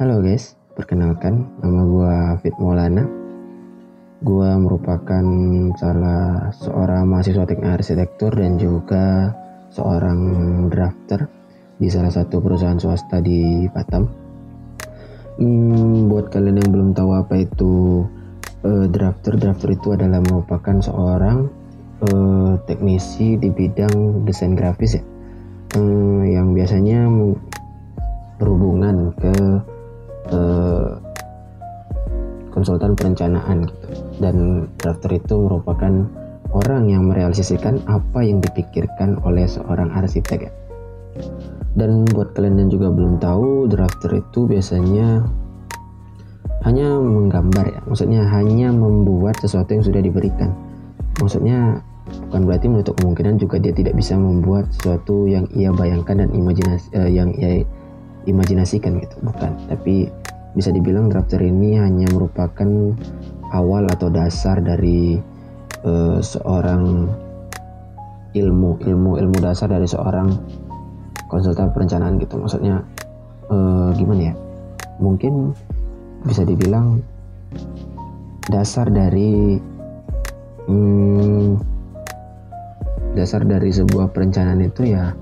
Halo guys, perkenalkan nama gue Fit Maulana. Gue merupakan salah seorang mahasiswa teknik arsitektur dan juga seorang drafter di salah satu perusahaan swasta di Batam. Hmm, buat kalian yang belum tahu apa itu uh, drafter, drafter itu adalah merupakan seorang uh, teknisi di bidang desain grafis ya, uh, yang biasanya berhubungan ke uh, konsultan perencanaan gitu. dan drafter itu merupakan orang yang merealisasikan apa yang dipikirkan oleh seorang arsitek ya. Dan buat kalian yang juga belum tahu, drafter itu biasanya hanya menggambar ya, maksudnya hanya membuat sesuatu yang sudah diberikan. Maksudnya bukan berarti menutup kemungkinan juga dia tidak bisa membuat sesuatu yang ia bayangkan dan imajinasi eh, yang ia imajinasikan gitu, bukan. Tapi bisa dibilang drafter ini hanya merupakan awal atau dasar dari uh, seorang ilmu ilmu ilmu dasar dari seorang konsultan perencanaan gitu. Maksudnya uh, gimana ya? Mungkin bisa dibilang dasar dari hmm, dasar dari sebuah perencanaan itu ya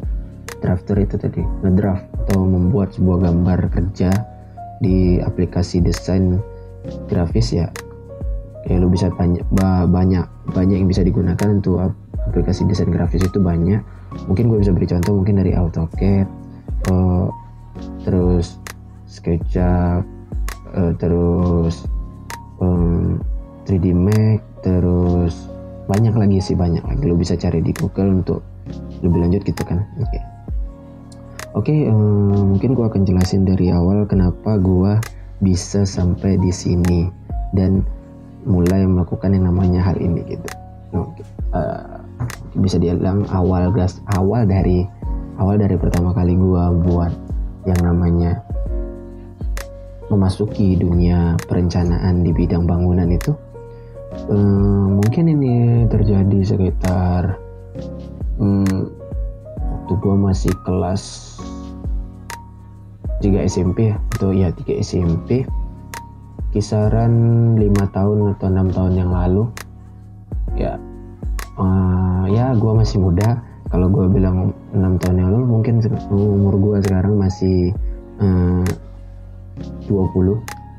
drafter itu tadi ngedraft atau membuat sebuah gambar kerja di aplikasi desain grafis ya. Ya lu bisa banyak banyak banyak yang bisa digunakan untuk aplikasi desain grafis itu banyak. Mungkin gue bisa beri contoh mungkin dari AutoCAD uh, terus SketchUp uh, terus um, 3D Max terus banyak lagi sih banyak lagi. Lu bisa cari di Google untuk lebih lanjut gitu kan. Oke. okay. Oke, okay, um, eh, mungkin gue akan jelasin dari awal kenapa gue bisa sampai di sini dan mulai melakukan yang namanya hal ini gitu. Okay. Uh, bisa dibilang awal gas awal dari awal dari pertama kali gue buat yang namanya memasuki dunia perencanaan di bidang bangunan itu um, mungkin ini terjadi sekitar um, waktu gue masih kelas 3 SMP ya. Atau ya 3 SMP kisaran 5 tahun atau 6 tahun yang lalu. Ya uh, ya gue masih muda. Kalau gue bilang 6 tahun yang lalu mungkin umur gue sekarang masih uh, 20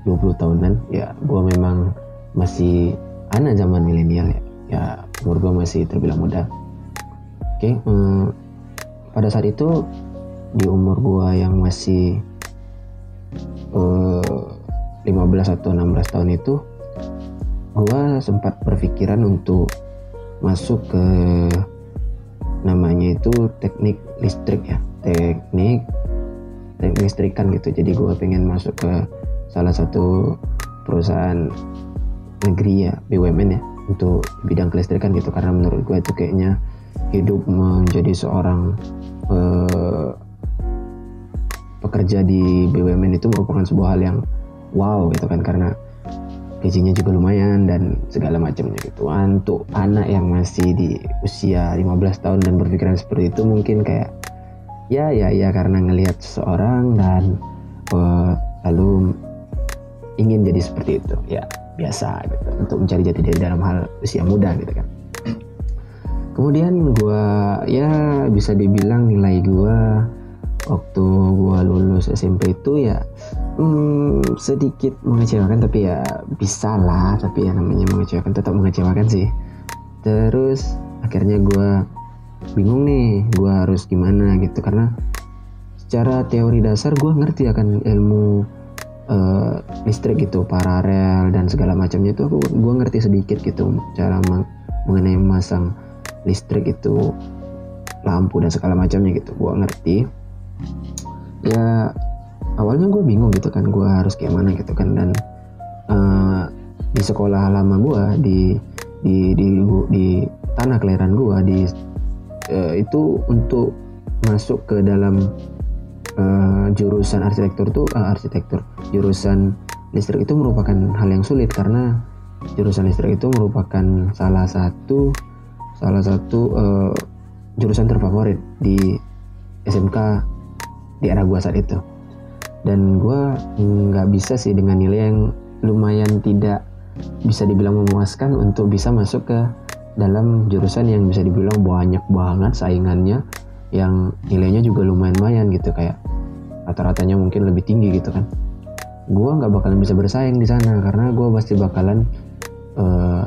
20 tahunan. Ya gue memang masih anak zaman milenial ya. Ya umur gue masih terbilang muda. Oke okay, uh, pada saat itu di umur gua yang masih uh, eh, 15 atau 16 tahun itu gua sempat berpikiran untuk masuk ke namanya itu teknik listrik ya teknik teknik listrikan gitu. Jadi gue pengen masuk ke salah satu perusahaan negeri ya BUMN ya untuk bidang kelistrikan gitu. Karena menurut gue itu kayaknya hidup menjadi seorang uh, pekerja di BUMN itu merupakan sebuah hal yang wow gitu kan karena gajinya juga lumayan dan segala macamnya gitu. Untuk anak yang masih di usia 15 tahun dan berpikiran seperti itu mungkin kayak ya ya ya karena ngelihat seseorang dan uh, lalu ingin jadi seperti itu. Ya biasa gitu untuk mencari jati diri dalam hal usia muda gitu kan kemudian gue ya bisa dibilang nilai gue waktu gue lulus SMP itu ya hmm, sedikit mengecewakan tapi ya bisa lah tapi ya namanya mengecewakan tetap mengecewakan sih. Terus akhirnya gue bingung nih gue harus gimana gitu karena secara teori dasar gue ngerti akan ilmu uh, listrik gitu paralel dan segala macamnya itu aku gue ngerti sedikit gitu cara mengenai memasang listrik itu lampu dan segala macamnya gitu gue ngerti. Ya awalnya gue bingung gitu kan gue harus kayak mana gitu kan dan uh, di sekolah lama gue di di di di tanah kelahiran gue di uh, itu untuk masuk ke dalam uh, jurusan arsitektur tuh uh, arsitektur jurusan listrik itu merupakan hal yang sulit karena jurusan listrik itu merupakan salah satu salah satu uh, jurusan terfavorit di SMK di era gua saat itu. Dan gue nggak bisa sih dengan nilai yang lumayan tidak bisa dibilang memuaskan untuk bisa masuk ke dalam jurusan yang bisa dibilang banyak banget saingannya yang nilainya juga lumayan-lumayan gitu kayak rata-ratanya mungkin lebih tinggi gitu kan. Gue nggak bakalan bisa bersaing di sana karena gue pasti bakalan uh,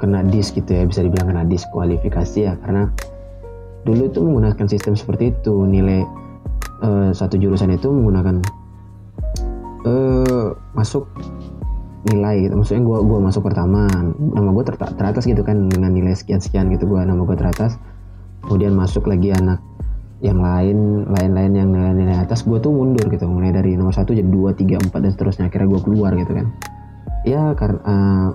kena dis gitu ya bisa dibilang kena diskualifikasi ya karena dulu itu menggunakan sistem seperti itu nilai uh, satu jurusan itu menggunakan uh, masuk nilai gitu. Maksudnya gue gua masuk pertama nama gue ter teratas gitu kan dengan nilai sekian sekian gitu gue nama gue teratas. Kemudian masuk lagi anak yang lain lain-lain yang nilai-nilai atas gue tuh mundur gitu mulai dari nomor satu jadi dua tiga empat dan seterusnya akhirnya gue keluar gitu kan. Ya karena uh,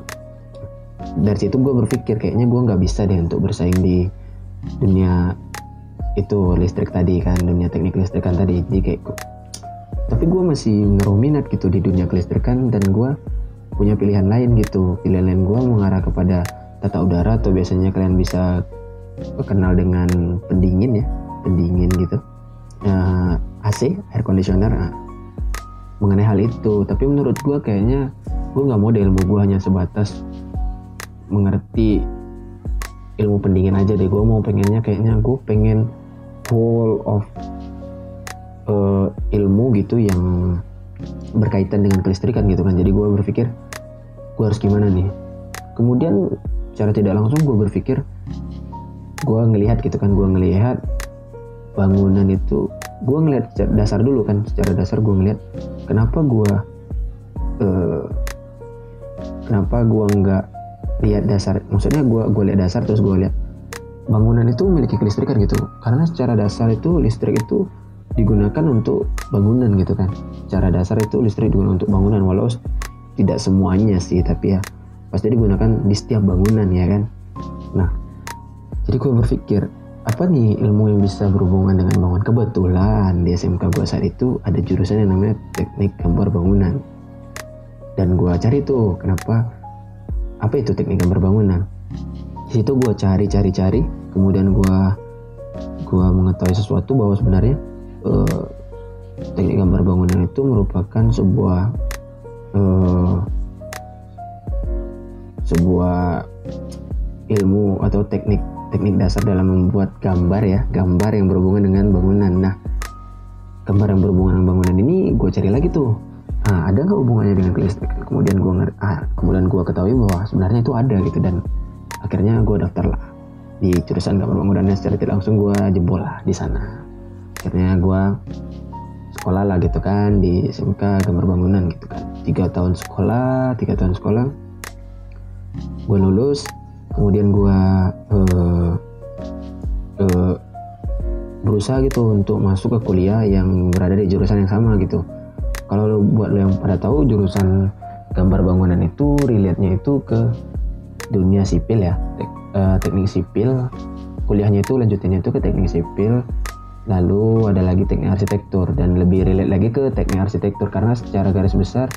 dari situ gue berpikir kayaknya gue nggak bisa deh untuk bersaing di dunia itu listrik tadi kan dunia teknik listrik kan tadi. Jadi kayak tapi gue masih menaruh gitu di dunia kelistrikan dan gue punya pilihan lain gitu. Pilihan lain gue mengarah kepada tata udara atau biasanya kalian bisa kenal dengan pendingin ya pendingin gitu. Uh, eh, AC air conditioner uh, mengenai hal itu. Tapi menurut gue kayaknya gue nggak mau ilmu gue hanya sebatas mengerti ilmu pendingin aja deh. Gue mau pengennya kayaknya gue pengen full of uh, ilmu gitu yang berkaitan dengan kelistrikan gitu kan. Jadi gue berpikir gue harus gimana nih? Kemudian secara tidak langsung gue berpikir gue ngelihat gitu kan gue ngelihat bangunan itu. Gue ngelihat dasar dulu kan secara dasar gue ngelihat kenapa gue uh, kenapa gue nggak lihat dasar maksudnya gue gue lihat dasar terus gue lihat bangunan itu memiliki kelistrikan gitu. Karena secara dasar itu listrik itu digunakan untuk bangunan gitu kan. Secara dasar itu listrik digunakan untuk bangunan walau tidak semuanya sih tapi ya pasti digunakan di setiap bangunan ya kan. Nah jadi gue berpikir apa nih ilmu yang bisa berhubungan dengan bangunan? Kebetulan di SMK gue saat itu ada jurusan yang namanya teknik gambar bangunan. Dan gue cari tuh kenapa apa itu teknik gambar bangunan? Di situ gue cari cari cari. Kemudian gue gue mengetahui sesuatu bahwa sebenarnya uh, teknik gambar bangunan itu merupakan sebuah uh, sebuah ilmu atau teknik teknik dasar dalam membuat gambar ya. Gambar yang berhubungan dengan bangunan. Nah gambar yang berhubungan dengan bangunan ini gue cari lagi tuh ah ada nggak hubungannya dengan kelistrikan kemudian gue ah, kemudian gue ketahui bahwa sebenarnya itu ada gitu dan akhirnya gue daftar lah di jurusan gambar bangunan secara tidak langsung gue jebol lah di sana. Akhirnya gue sekolah lah gitu kan di SMK gambar bangunan gitu kan. Tiga tahun sekolah tiga tahun sekolah gue lulus kemudian gue uh, uh, berusaha gitu untuk masuk ke kuliah yang berada di jurusan yang sama gitu kalau lo buat lo yang pada tahu jurusan gambar bangunan itu relate-nya itu ke dunia sipil ya. Tek, uh, teknik sipil. Kuliahnya itu lanjutinnya itu ke teknik sipil. Lalu ada lagi teknik arsitektur dan lebih relate lagi ke teknik arsitektur karena secara garis besar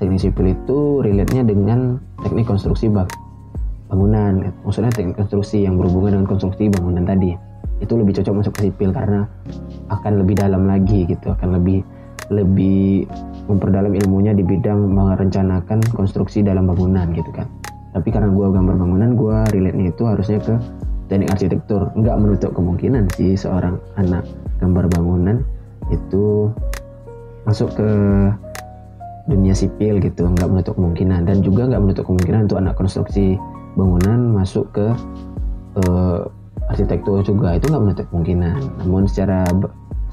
teknik sipil itu relate-nya dengan teknik konstruksi bangunan. Maksudnya teknik konstruksi yang berhubungan dengan konstruksi bangunan tadi. Itu lebih cocok masuk ke sipil karena akan lebih dalam lagi gitu akan lebih lebih memperdalam ilmunya di bidang merencanakan konstruksi dalam bangunan gitu kan. Tapi karena gue gambar bangunan gue relate-nya itu harusnya ke teknik arsitektur. Nggak menutup kemungkinan sih seorang anak gambar bangunan itu masuk ke dunia sipil gitu. Nggak menutup kemungkinan. Dan juga nggak menutup kemungkinan untuk anak konstruksi bangunan masuk ke uh, arsitektur juga. Itu nggak menutup kemungkinan. Namun secara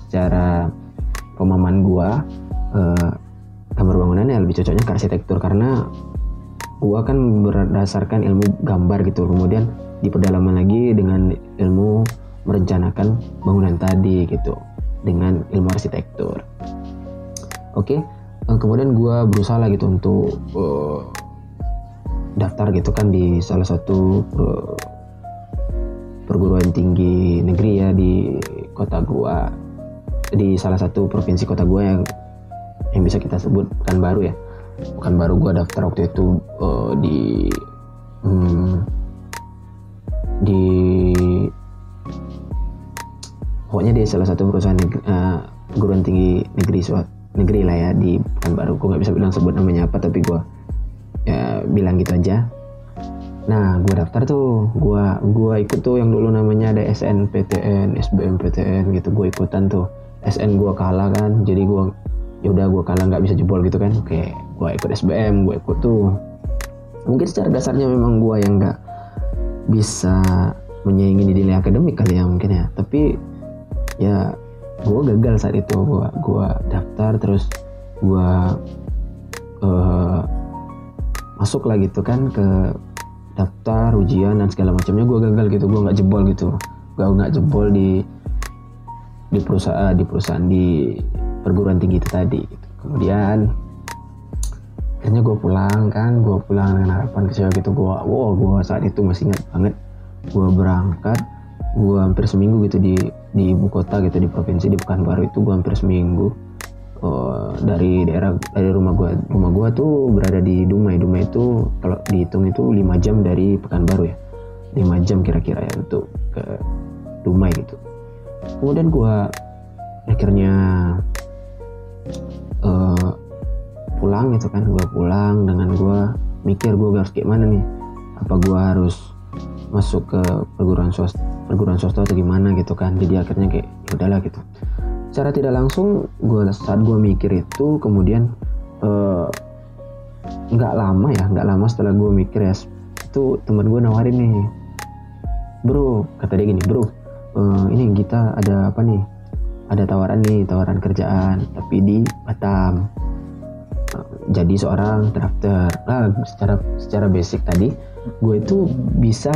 secara pemahaman gua uh, gambar bangunan ya lebih cocoknya ke arsitektur karena gua kan berdasarkan ilmu gambar gitu kemudian di pedalaman lagi dengan ilmu merencanakan bangunan tadi gitu dengan ilmu arsitektur oke okay? Eh, kemudian gue berusaha lah gitu untuk uh, daftar gitu kan di salah satu uh, perguruan tinggi negeri ya di kota gua di salah satu provinsi kota gua yang yang bisa kita sebut bukan baru ya. Bukan baru gua daftar waktu itu uh, di hmm, di pokoknya di salah satu perusahaan uh, perguruan tinggi negeri suat negeri lah ya di Pekanbaru gue nggak bisa bilang sebut namanya apa tapi gue ya bilang gitu aja. Nah gue daftar tuh gue gua ikut tuh yang dulu namanya ada SNPTN SBMPTN gitu. Gue ikutan tuh SN gue kalah kan jadi gue ya udah gue kalah nggak bisa jebol gitu kan. Oke gue ikut SBM gue ikut tuh. Mungkin secara dasarnya memang gue yang nggak bisa menyaingi di nilai akademik kali ya mungkin ya. Tapi ya gue gagal saat itu. Gue gua daftar terus gue uh, masuk lah gitu kan ke daftar ujian dan segala macamnya. Gue gagal gitu gue nggak jebol gitu. Gue nggak jebol di di perusahaan di perusahaan di perguruan tinggi itu tadi. Kemudian akhirnya gue pulang kan gue pulang dengan harapan kecewa gitu. Gue wow gue saat itu masih ingat banget gue berangkat gue hampir seminggu gitu di di ibu kota gitu di provinsi di Pekanbaru itu gue hampir seminggu. Uh, dari daerah dari rumah gua rumah gua tuh berada di Dumai. Dumai itu kalau dihitung itu 5 jam dari Pekanbaru ya. 5 jam kira-kira ya untuk ke Dumai gitu kemudian gua akhirnya uh, pulang gitu kan gua pulang dengan gua mikir gua harus kayak mana nih? Apa gua harus masuk ke perguruan swasta perguruan swasta atau gimana gitu kan? Jadi akhirnya kayak ya udahlah gitu. Secara tidak langsung gue saat gue mikir itu kemudian eh, nggak uh, lama ya nggak lama setelah gue mikir ya itu teman gue nawarin nih bro kata dia gini bro uh, ini kita ada apa nih? Ada tawaran nih tawaran kerjaan tapi di Batam. Uh, jadi seorang drafter. Nah, secara secara basic tadi gue itu bisa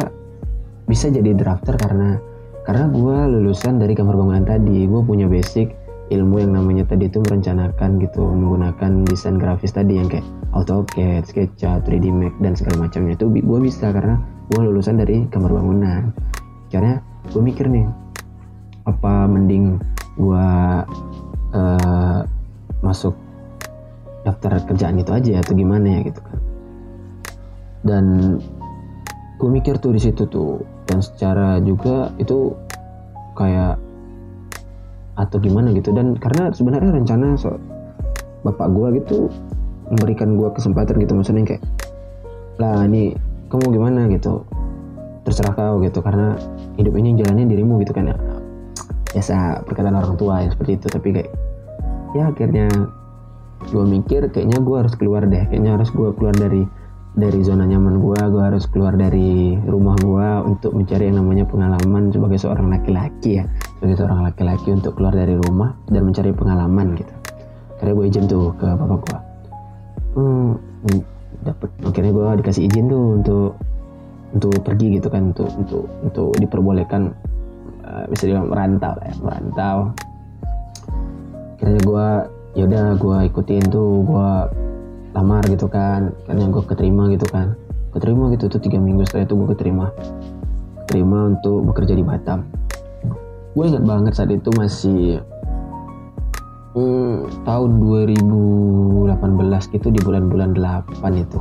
bisa jadi drafter karena karena gue lulusan dari kamar bangunan tadi. Gue punya basic ilmu yang namanya tadi itu merencanakan gitu menggunakan desain grafis tadi yang kayak AutoCAD, SketchUp, 3D Max dan segala macamnya. Itu gue bisa karena gue lulusan dari kamar bangunan caranya gue mikir nih apa mending gue uh, masuk daftar kerjaan itu aja atau gimana ya gitu kan. Dan gue mikir tuh di situ tuh dan secara juga itu kayak atau gimana gitu. Dan karena sebenarnya rencana so, bapak gue gitu memberikan gue kesempatan gitu maksudnya kayak lah ini kamu gimana? gitu. Terserah kau gitu karena hidup ini jalannya dirimu gitu kan ya. Biasa perkataan orang tua ya seperti itu. Tapi kayak ya akhirnya gue mikir kayaknya gue harus keluar deh. Kayaknya harus gue keluar dari dari zona nyaman gue gue harus keluar dari rumah gue untuk mencari yang namanya pengalaman sebagai seorang laki-laki ya. Sebagai seorang laki-laki untuk keluar dari rumah dan mencari pengalaman gitu. Karena gue izin tuh ke bapak gue hmm, dapat akhirnya gue dikasih izin tuh untuk untuk pergi gitu kan untuk untuk untuk diperbolehkan uh, bisa dibilang merantau ya merantau. Akhirnya gue yaudah gue ikutin tuh gue lamar gitu kan yang gue keterima gitu kan. Keterima gitu tuh tiga minggu setelah itu gue keterima. Keterima untuk bekerja di Batam. Gue ingat banget saat itu masih hmm, tahun 2018 gitu di bulan-bulan 8 itu.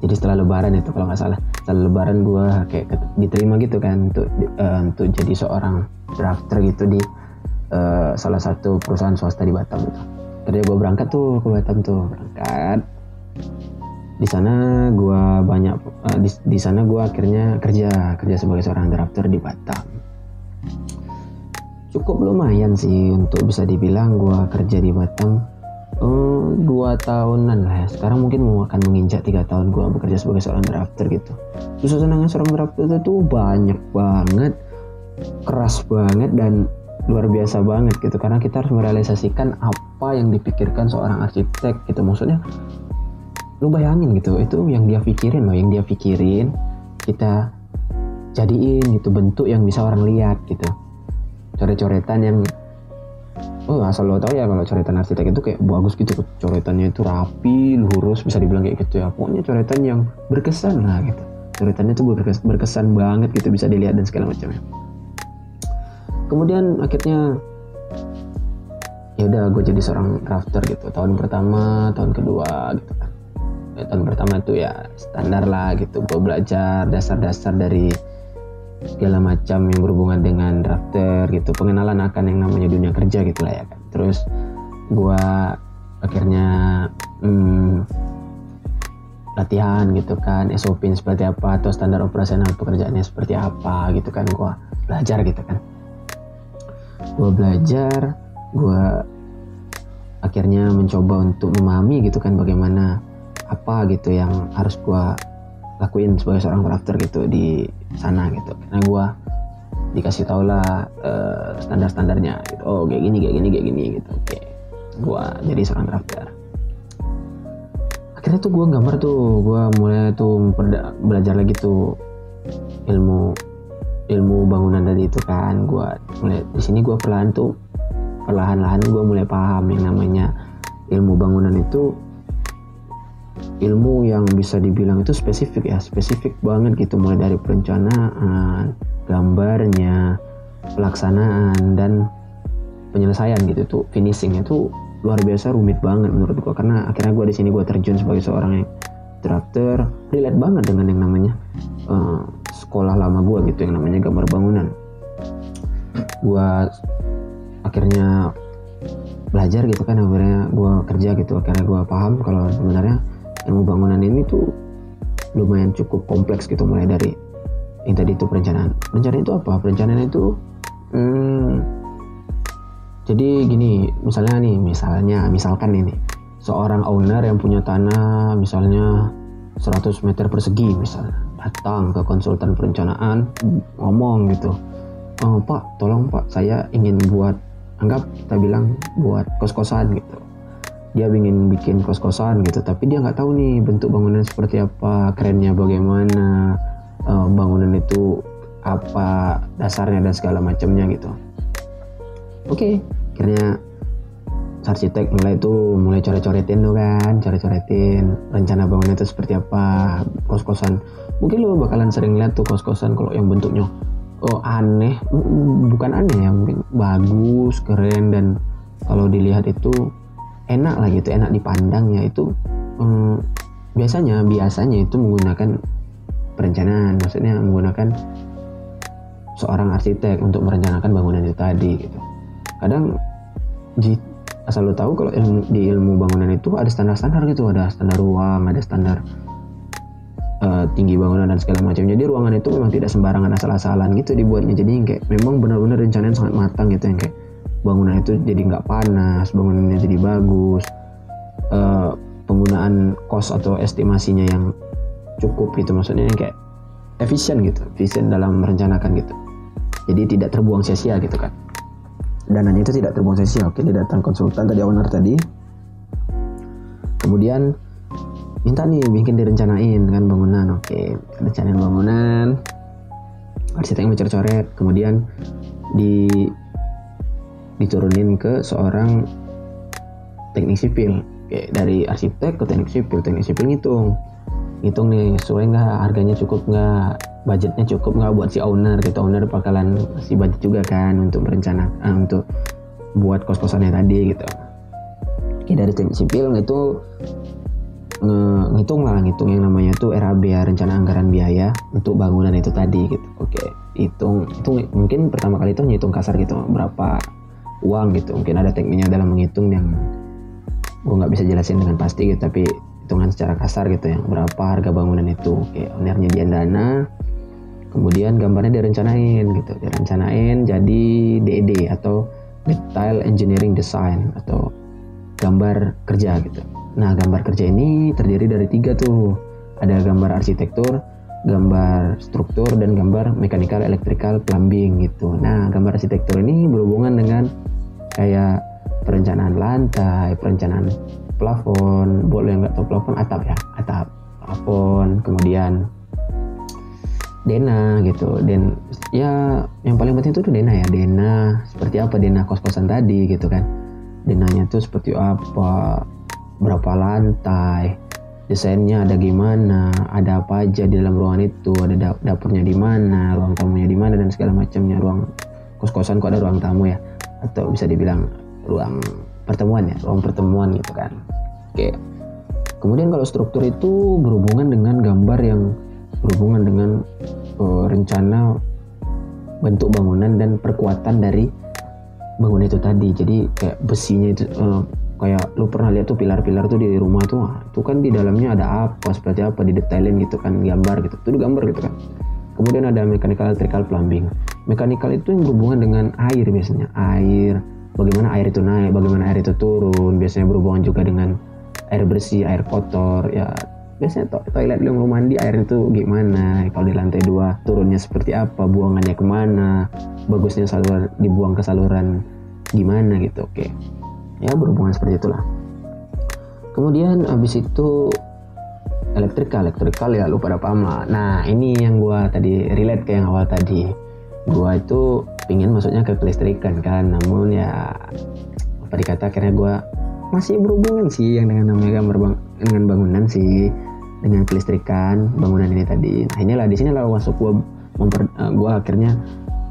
Jadi setelah lebaran itu kalau nggak salah setelah lebaran gue kayak diterima gitu kan untuk uh, untuk jadi seorang drafter gitu di uh, salah satu perusahaan swasta di Batam. Itu Tadi gue berangkat tuh ke Batam tuh berangkat. Di sana gue banyak uh, di, di sana gue akhirnya kerja kerja sebagai seorang drafter di Batam. Cukup lumayan sih untuk bisa dibilang gue kerja di Batam uh, dua tahunan lah ya. Sekarang mungkin mau akan menginjak tiga tahun gue bekerja sebagai seorang drafter gitu. Susunan seorang drafter itu tuh banyak banget keras banget dan luar biasa banget gitu. Karena kita harus merealisasikan apa yang dipikirkan seorang arsitek gitu. Maksudnya lu bayangin gitu itu yang dia pikirin loh yang dia pikirin kita jadiin gitu bentuk yang bisa orang lihat gitu. Coret-coretan yang oh asal lo tau ya kalau coretan arsitek itu kayak bagus gitu coretannya itu rapi lurus bisa dibilang kayak gitu ya. Pokoknya coretan yang berkesan lah gitu. Coretannya tuh berkesan, berkesan banget gitu bisa dilihat dan segala macamnya. Kemudian akhirnya ya udah gue jadi seorang drafter gitu. Tahun pertama tahun kedua gitu kan. Ya, tahun pertama itu ya standar lah gitu. Gue belajar dasar-dasar dari segala macam yang berhubungan dengan drafter gitu. Pengenalan akan yang namanya dunia kerja gitu lah ya kan. Terus gue akhirnya hmm, latihan gitu kan SOP seperti apa atau standar operasional pekerjaannya seperti apa gitu kan gue belajar gitu kan. Gue belajar gue akhirnya mencoba untuk memahami gitu kan bagaimana apa gitu yang harus gue lakuin sebagai seorang crafter gitu di sana gitu. Karena gue dikasih tau lah uh, standar-standarnya gitu. Oh kayak gini kayak gini kayak gini gitu. Oke gue jadi seorang crafter akhirnya tuh gue gambar tuh gue mulai tuh belajar lagi tuh ilmu ilmu bangunan tadi itu kan. Gue mulai di sini gue perlahan tuh perlahan-lahan gue mulai paham yang namanya ilmu bangunan itu ilmu yang bisa dibilang itu spesifik ya spesifik banget gitu mulai dari perencanaan gambarnya pelaksanaan dan penyelesaian gitu. Tuh finishing itu luar biasa rumit banget menurut gue karena akhirnya gue di sini gue terjun sebagai seorang yang traktor relate banget dengan yang namanya uh, sekolah lama gue gitu yang namanya gambar bangunan. Gue akhirnya belajar gitu kan akhirnya gue kerja gitu akhirnya gue paham kalau sebenarnya ilmu bangunan ini tuh lumayan cukup kompleks gitu mulai dari yang tadi itu perencanaan. Perencanaan itu apa? Perencanaan itu hmm, jadi gini misalnya nih misalnya misalkan ini seorang owner yang punya tanah misalnya 100 meter persegi misalnya datang ke konsultan perencanaan ngomong gitu oh, pak tolong pak saya ingin buat anggap kita bilang buat kos-kosan gitu dia ingin bikin kos-kosan gitu. Tapi dia nggak tahu nih bentuk bangunan seperti apa kerennya bagaimana uh, bangunan itu apa dasarnya dan segala macamnya gitu. Oke okay, akhirnya arsitek mulai tuh mulai coret-coretin tuh kan coret-coretin rencana bangunnya itu seperti apa kos-kosan. Mungkin lo bakalan sering lihat tuh kos-kosan kalau yang bentuknya oh aneh bukan aneh ya mungkin bagus keren dan kalau dilihat itu enak lah gitu enak dipandang ya. Itu hmm, biasanya biasanya itu menggunakan perencanaan maksudnya menggunakan seorang arsitek untuk merencanakan bangunan itu tadi gitu. Kadang asal lo tahu kalau ilmu, di ilmu bangunan itu ada standar-standar gitu. Ada standar ruang ada standar uh, tinggi bangunan dan segala macam. Jadi ruangan itu memang tidak sembarangan asal-asalan gitu dibuatnya. Jadi kayak memang benar-benar rencananya sangat matang gitu yang kayak bangunan itu jadi nggak panas bangunannya jadi bagus. Uh, penggunaan kos atau estimasinya yang cukup gitu maksudnya yang kayak efisien gitu efisien dalam merencanakan gitu. Jadi tidak terbuang sia-sia gitu kan dananya itu tidak terbuang sia-sia oke dia datang konsultan tadi owner tadi. Kemudian minta nih bikin direncanain kan bangunan oke rencanain bangunan. Arsitek mencoret-coret kemudian di diturunin ke seorang teknik sipil. Oke dari arsitek ke teknik sipil teknik sipil ngitung. Ngitung nih sesuai nggak? Harganya cukup nggak? Budgetnya cukup nggak buat si owner gitu? Owner bakalan si budget juga kan untuk merencana uh, untuk buat kos kosannya tadi gitu. Oke, dari teknik sipil itu nge ngitung lah ngitung yang namanya tuh RAB ya rencana anggaran biaya untuk bangunan itu tadi gitu. Oke hitung itu mungkin pertama kali itu ngitung kasar gitu berapa uang gitu. Mungkin ada tekniknya dalam menghitung yang gue nggak bisa jelasin dengan pasti gitu tapi hitungan secara kasar gitu ya. Berapa harga bangunan itu. Oke ownernya dia dana kemudian gambarnya direncanain gitu. Direncanain jadi DED atau Detail Engineering Design atau gambar kerja gitu. Nah gambar kerja ini terdiri dari tiga tuh. Ada gambar arsitektur gambar struktur dan gambar mechanical electrical plumbing gitu. Nah gambar arsitektur ini berhubungan dengan kayak perencanaan lantai perencanaan plafon. Lo yang nggak tahu plafon atap ya. Atap plafon kemudian Dena gitu. Dan ya yang paling penting itu tuh Dena ya. Dena seperti apa Dena kos-kosan tadi gitu kan. Denanya tuh seperti apa berapa lantai desainnya ada gimana ada apa aja di dalam ruangan itu ada dapurnya di mana ruang tamunya di mana dan segala macamnya. Ruang kos-kosan kok ada ruang tamu ya atau bisa dibilang ruang pertemuan ya ruang pertemuan gitu kan. Oke. Kemudian kalau struktur itu berhubungan dengan gambar yang berhubungan dengan uh, rencana bentuk bangunan dan perkuatan dari bangunan itu tadi. Jadi kayak besinya itu uh, kayak lu pernah lihat tuh pilar-pilar tuh di rumah tuh tuh kan di dalamnya ada apa seperti apa didetailin gitu kan gambar gitu. Tuh gambar gitu kan. Kemudian ada mechanical electrical plumbing mechanical itu yang berhubungan dengan air biasanya. Air bagaimana air itu naik bagaimana air itu turun biasanya berhubungan juga dengan air bersih air kotor ya. Biasanya to toilet lu mau mandi air itu gimana kalau di lantai dua turunnya seperti apa? Buangannya ke mana? Bagusnya saluran dibuang ke saluran gimana gitu oke. Ya berhubungan seperti itulah. Kemudian abis itu elektrikal elektrikal ya lu pada paham lah. Nah ini yang gua tadi relate ke yang awal tadi gua itu pingin masuknya ke kelistrikan kan namun ya apa dikata akhirnya gua masih berhubungan sih yang dengan namanya gambar bang dengan bangunan sih dengan kelistrikan bangunan ini tadi. Nah inilah di sini lah masuk gua memper, uh, gua akhirnya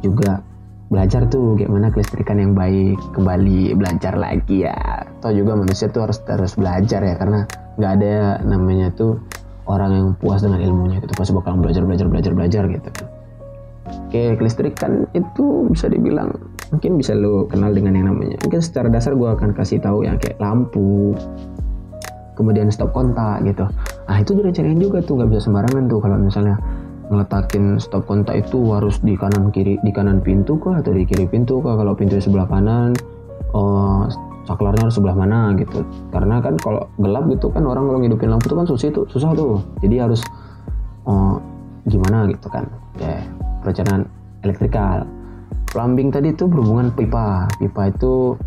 juga belajar tuh gimana kelistrikan yang baik kembali belajar lagi ya. Atau juga manusia tuh harus terus belajar ya karena nggak ada namanya tuh orang yang puas dengan ilmunya gitu pasti bakal belajar belajar belajar belajar gitu kan oke kelistrikan itu bisa dibilang mungkin bisa lo kenal dengan yang namanya. Mungkin secara dasar gue akan kasih tahu yang kayak lampu kemudian stop kontak gitu. Nah itu cariin juga tuh nggak bisa sembarangan tuh kalau misalnya ngeletakin stop kontak itu harus di kanan kiri di kanan pintu kah atau di kiri pintu kah? Kalau pintu sebelah kanan oh saklarnya harus sebelah mana gitu. Karena kan kalau gelap gitu kan orang kalau ngidupin lampu itu kan susah tuh susah tuh. Jadi harus oh, gimana gitu kan. Ya perencanaan elektrikal. Plumbing tadi itu berhubungan pipa. Pipa itu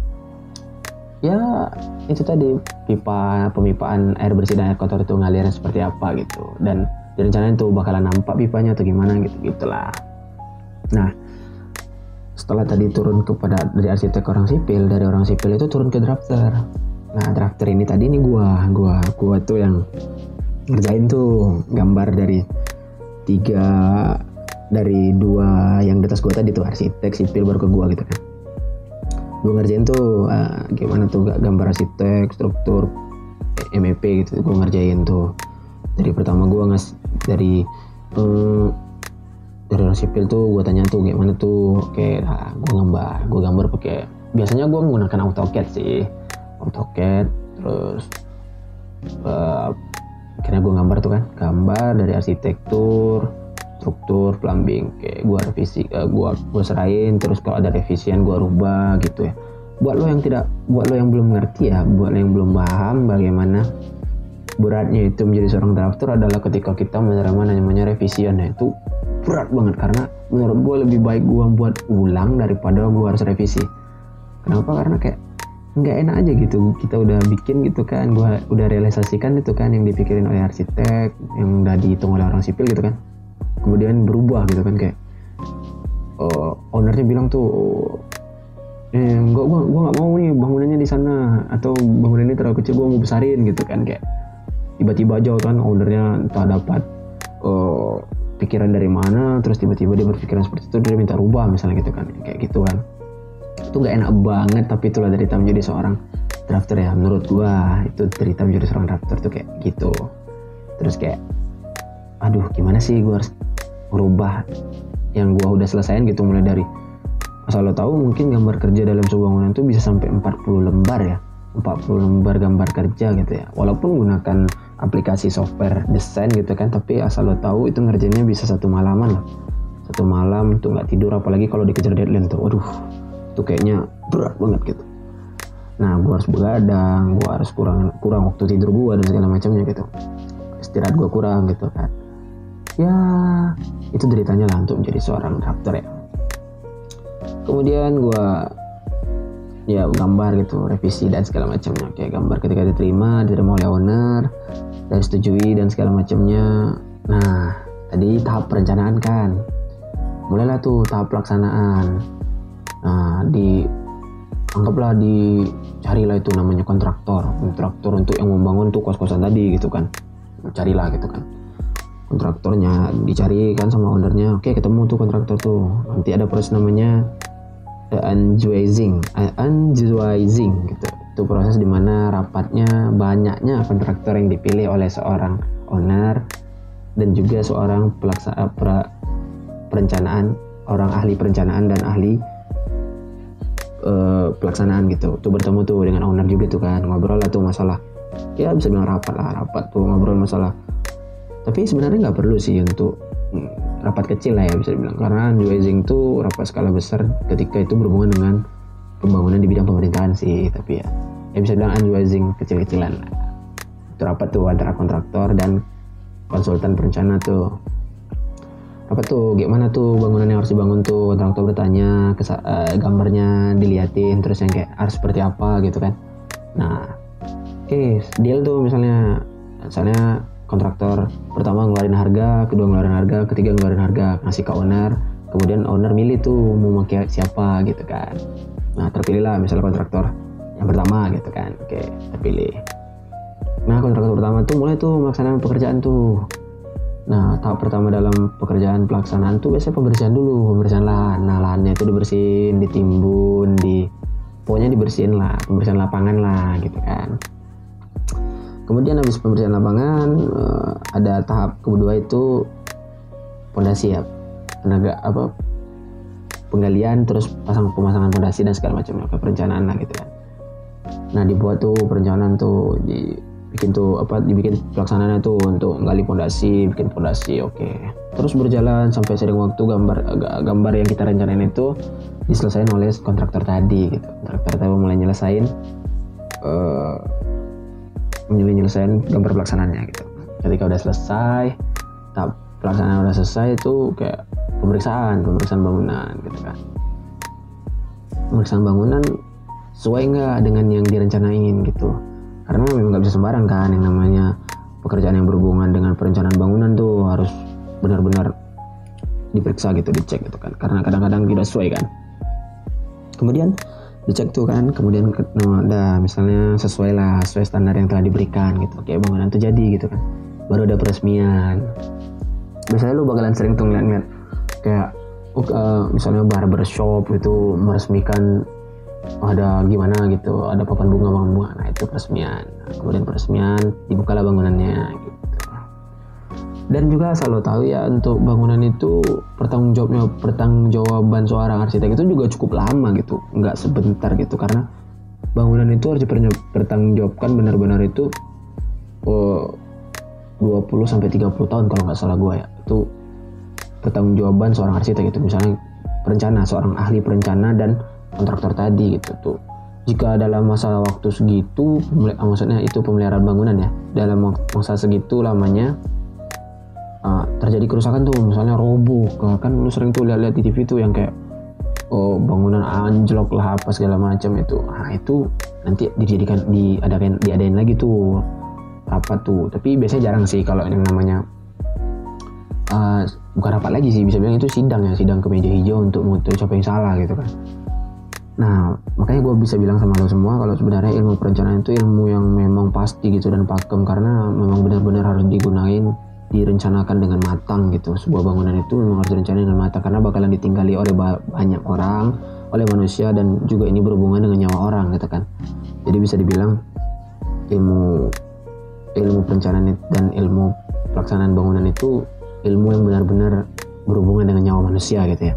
ya itu tadi pipa pemipaan air bersih dan air kotor itu ngalirnya seperti apa gitu. Dan direncanain tuh bakalan nampak pipanya atau gimana gitu gitulah. Nah setelah tadi turun kepada dari arsitek orang sipil dari orang sipil itu turun ke drafter. Nah drafter ini tadi ini gua gua gua tuh yang ngerjain tuh gambar dari tiga dari dua yang di atas gua tadi tuh arsitek sipil baru ke gua gitu kan. Gua ngerjain tuh uh, gimana tuh gambar arsitek struktur MEP gitu gua ngerjain tuh. Dari pertama gua ngas dari um, dari orang sipil tuh gue tanya tuh gimana tuh? Kayak nah, gue gambar gue gambar pakai biasanya gue menggunakan AutoCAD sih. AutoCAD terus uh, akhirnya gue gambar tuh kan gambar dari arsitektur struktur plumbing kayak gue revisi uh, gue gue serain terus kalau ada revisian gue rubah gitu ya. Buat lo yang tidak buat lo yang belum ngerti ya buat lo yang belum paham bagaimana beratnya itu menjadi seorang drafter adalah ketika kita menerima namanya revisian. Ya itu berat banget karena menurut gue lebih baik gue buat ulang daripada gue harus revisi. Kenapa? Karena kayak nggak enak aja gitu. Kita udah bikin gitu kan gue udah realisasikan itu kan yang dipikirin oleh arsitek yang udah dihitung oleh orang sipil gitu kan kemudian berubah gitu kan kayak uh, ownernya bilang tuh eh gua gua nggak mau nih bangunannya di sana atau bangunan ini terlalu kecil gua mau besarin gitu kan kayak tiba-tiba aja kan ownernya entah dapat uh, pikiran dari mana terus tiba-tiba dia berpikiran seperti itu dia minta rubah misalnya gitu kan kayak gitu kan itu nggak enak banget tapi itulah cerita menjadi seorang drafter ya menurut gua. Itu cerita menjadi seorang drafter tuh kayak gitu. Terus kayak aduh gimana sih gua harus merubah yang gua udah selesaiin gitu mulai dari asal lo tahu mungkin gambar kerja dalam sebuah bangunan itu bisa sampai 40 lembar ya 40 lembar gambar kerja gitu ya. Walaupun gunakan aplikasi software desain gitu kan tapi asal lo tahu itu ngerjainnya bisa satu malaman lah. Satu malam tuh nggak tidur apalagi kalau dikejar deadline tuh waduh tuh kayaknya berat banget gitu. Nah gue harus begadang gue harus kurang kurang waktu tidur gue dan segala macamnya gitu. Istirahat gue kurang gitu kan ya itu deritanya lah untuk menjadi seorang drafter ya. Kemudian gue ya gambar gitu revisi dan segala macamnya. Kayak gambar ketika diterima diterima oleh owner dan setujui dan segala macamnya. Nah tadi tahap perencanaan kan. Mulailah tuh tahap pelaksanaan. Nah di anggaplah dicarilah itu namanya kontraktor. Kontraktor untuk yang membangun tuh kos-kosan tadi gitu kan. Carilah gitu kan kontraktornya dicari kan sama ownernya. Oke ketemu tuh kontraktor tuh. Nanti ada proses namanya unjuizing unjuizing gitu. Itu proses di mana rapatnya banyaknya kontraktor yang dipilih oleh seorang owner dan juga seorang pelaksana pra, perencanaan orang ahli perencanaan dan ahli uh, pelaksanaan gitu. Tuh bertemu tuh dengan owner juga tuh kan ngobrol lah tuh masalah. Ya bisa bilang rapat lah rapat tuh ngobrol masalah tapi sebenarnya nggak perlu sih untuk hmm, rapat kecil lah ya bisa dibilang. Karena unwasing tuh rapat skala besar ketika itu berhubungan dengan pembangunan di bidang pemerintahan sih. Tapi ya ya bisa bilang unwasing kecil-kecilan itu rapat tuh antara kontraktor dan konsultan perencana tuh. Apa tuh gimana tuh bangunan yang harus dibangun tuh? Kontraktor bertanya kesa- uh, gambarnya diliatin terus yang kayak harus seperti apa gitu kan. Nah oke okay, deal tuh misalnya misalnya kontraktor pertama ngeluarin harga kedua ngeluarin harga ketiga ngeluarin harga ngasih ke owner. Kemudian owner milih tuh mau pakai siapa gitu kan. Nah terpilih lah misalnya kontraktor yang pertama gitu kan. Oke terpilih. Nah kontraktor pertama tuh mulai tuh melaksanakan pekerjaan tuh. Nah, tahap pertama dalam pekerjaan pelaksanaan tuh biasanya pembersihan dulu, pembersihan lahan. Nah, lahannya itu dibersihin, ditimbun, di pokoknya dibersihin lah, pembersihan lapangan lah gitu kan. Kemudian habis pembersihan lapangan uh, ada tahap kedua itu pondasi ya. Tenaga apa penggalian terus pasang pemasangan pondasi dan segala macamnya perencanaan lah gitu kan. Nah, dibuat tuh perencanaan tuh di bikin tuh apa dibikin pelaksanaannya tuh untuk gali pondasi bikin pondasi oke okay. terus berjalan sampai sering waktu gambar gambar yang kita rencanain itu diselesaikan oleh kontraktor tadi gitu kontraktor tadi mulai nyelesain uh, mulai nyelesain gambar pelaksanaannya gitu. Ketika udah selesai tahap pelaksanaan udah selesai itu kayak pemeriksaan pemeriksaan bangunan gitu kan. Pemeriksaan bangunan sesuai nggak dengan yang direncanain gitu? Karena memang nggak bisa sembarang kan yang namanya pekerjaan yang berhubungan dengan perencanaan bangunan tuh harus benar-benar diperiksa gitu dicek gitu kan. Karena kadang-kadang tidak sesuai kan. Kemudian dicek tuh kan kemudian no, ada misalnya sesuai lah sesuai standar yang telah diberikan gitu. Kayak bangunan tuh jadi gitu kan baru ada peresmian. Biasanya lu bakalan sering tuh ngeliat-ngeliat kayak uh, misalnya barbershop itu meresmikan ada gimana gitu ada papan bunga bunga nah itu peresmian. Kemudian peresmian dibukalah bangunannya gitu dan juga selalu tahu ya untuk bangunan itu pertanggung jawabnya pertanggung jawaban seorang arsitek itu juga cukup lama gitu. Nggak sebentar gitu karena bangunan itu harus jawabkan benar-benar itu oh, 20 sampai 30 tahun kalau nggak salah gue ya. Itu pertanggungjawaban seorang arsitek itu misalnya perencana seorang ahli perencana dan kontraktor tadi gitu tuh. Jika dalam masa waktu segitu maksudnya itu pemeliharaan bangunan ya dalam masa segitu lamanya uh, terjadi kerusakan tuh misalnya roboh kan lu sering tuh lihat-lihat di TV tuh yang kayak oh bangunan anjlok lah apa segala macam itu. Nah itu nanti dijadikan diadakan diadain lagi tuh rapat tuh. Tapi biasanya jarang sih kalau yang namanya uh, bukan rapat lagi sih bisa bilang itu sidang ya sidang ke meja hijau untuk mengutuk siapa yang salah gitu kan. Nah, makanya gue bisa bilang sama lo semua kalau sebenarnya ilmu perencanaan itu ilmu yang memang pasti gitu dan pakem. Karena memang benar-benar harus digunain direncanakan dengan matang gitu. Sebuah bangunan itu memang harus direncanakan dengan matang karena bakalan ditinggali oleh banyak orang, oleh manusia dan juga ini berhubungan dengan nyawa orang gitu kan. Jadi bisa dibilang ilmu ilmu perencanaan dan ilmu pelaksanaan bangunan itu ilmu yang benar-benar berhubungan dengan nyawa manusia gitu ya.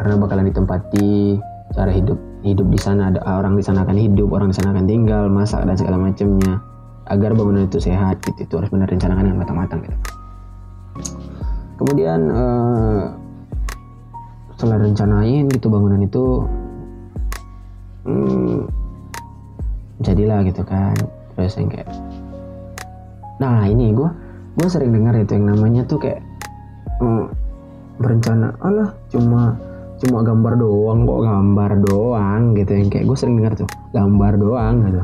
Karena bakalan ditempati cara hidup hidup di sana ada orang di sana akan hidup orang di sana akan tinggal masak dan segala macamnya agar bangunan itu sehat gitu itu harus benar rencanakan dengan matang-matang gitu. Kemudian uh, setelah rencanain gitu bangunan itu hmm, jadilah gitu kan. Terus yang kayak nah ini gue gue sering dengar itu yang namanya tuh kayak hmm, berencana Allah cuma cuma gambar doang kok gambar doang gitu yang kayak gue sering dengar tuh gambar doang gitu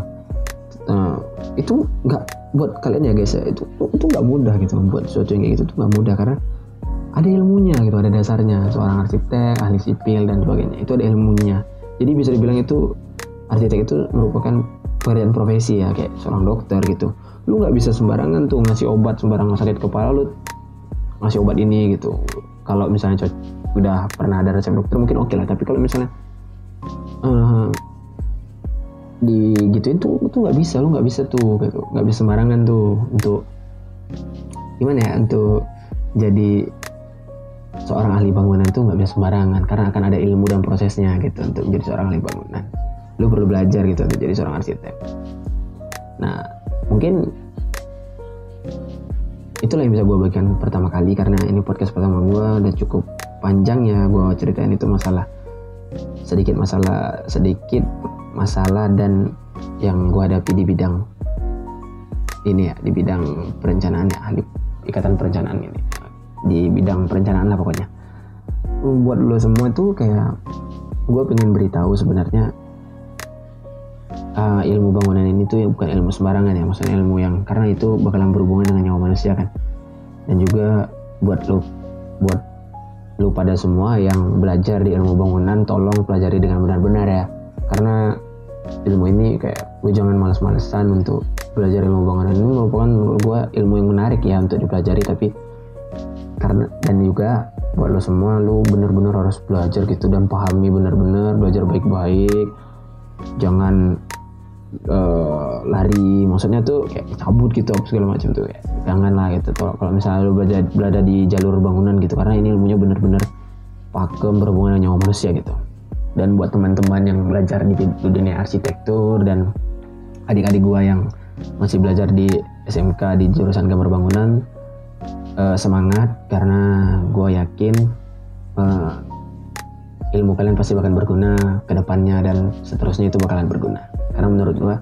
nah, itu nggak buat kalian ya guys ya itu itu nggak mudah gitu buat sesuatu yang kayak gitu tuh nggak mudah karena ada ilmunya gitu ada dasarnya. Seorang arsitek ahli sipil dan sebagainya. Itu ada ilmunya. Jadi bisa dibilang itu arsitek itu merupakan pekerjaan profesi ya kayak seorang dokter gitu. Lu nggak bisa sembarangan tuh ngasih obat sembarangan sakit kepala lu ngasih obat ini gitu. Kalau misalnya udah pernah ada resep dokter mungkin oke okay lah. Tapi kalau misalnya uh, di gitu itu itu nggak bisa lu nggak bisa tuh gitu. Nggak bisa sembarangan tuh untuk gimana ya untuk jadi seorang ahli bangunan itu nggak bisa sembarangan karena akan ada ilmu dan prosesnya gitu untuk menjadi seorang ahli bangunan. Lu perlu belajar gitu untuk jadi seorang arsitek. Nah mungkin itulah yang bisa gue bagikan pertama kali karena ini podcast pertama gue udah cukup panjang ya gue ceritain itu masalah sedikit masalah sedikit masalah dan yang gue hadapi di bidang ini ya di bidang perencanaan ya ahli ikatan perencanaan ini. Di bidang perencanaan lah pokoknya. Buat lo semua tuh kayak gue pengen beritahu sebenarnya uh, ilmu bangunan ini tuh bukan ilmu sembarangan ya maksudnya ilmu yang karena itu bakalan berhubungan dengan nyawa manusia kan. Dan juga buat lo buat lo pada semua yang belajar di ilmu bangunan tolong pelajari dengan benar-benar ya. Karena ilmu ini kayak lo jangan males-malesan untuk belajar ilmu bangunan. Ini merupakan menurut gue ilmu yang menarik ya untuk dipelajari tapi karena dan juga buat lo semua lo bener-bener harus belajar gitu dan pahami bener-bener belajar baik-baik. Jangan uh, lari maksudnya tuh kayak cabut gitu apa segala macam tuh ya jangan lah gitu. Kalau misalnya lo belajar berada di jalur bangunan gitu karena ini ilmunya bener-bener pakem berhubungan dengan nyawa manusia gitu dan buat teman-teman yang belajar di dunia arsitektur dan adik-adik gua yang masih belajar di SMK di jurusan gambar bangunan uh, semangat karena gue yakin uh, ilmu kalian pasti bakalan berguna ke depannya dan seterusnya itu bakalan berguna. Karena menurut gue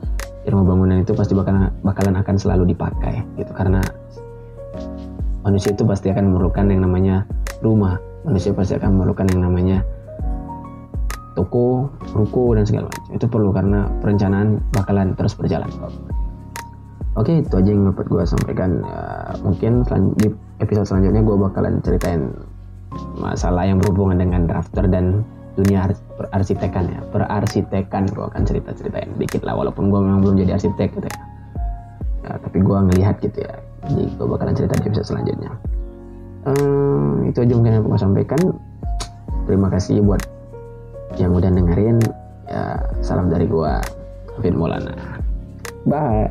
ilmu bangunan itu pasti bakalan bakalan akan selalu dipakai gitu. Karena manusia itu pasti akan memerlukan yang namanya rumah. Manusia pasti akan memerlukan yang namanya toko, ruko dan segala macam. Itu perlu karena perencanaan bakalan terus berjalan. Oke itu aja yang dapat gue sampaikan. Uh, mungkin di episode selanjutnya gue bakalan ceritain masalah yang berhubungan dengan drafter dan dunia arsitekan ya. Perarsitekan gue akan cerita ceritain dikit lah walaupun gue memang belum jadi arsitek gitu ya, ya tapi gue ngelihat gitu ya. Jadi gue bakalan cerita di episode selanjutnya. Um, itu aja mungkin yang gue sampaikan. Terima kasih buat yang udah dengerin ya salam dari gue Vin Maulana bye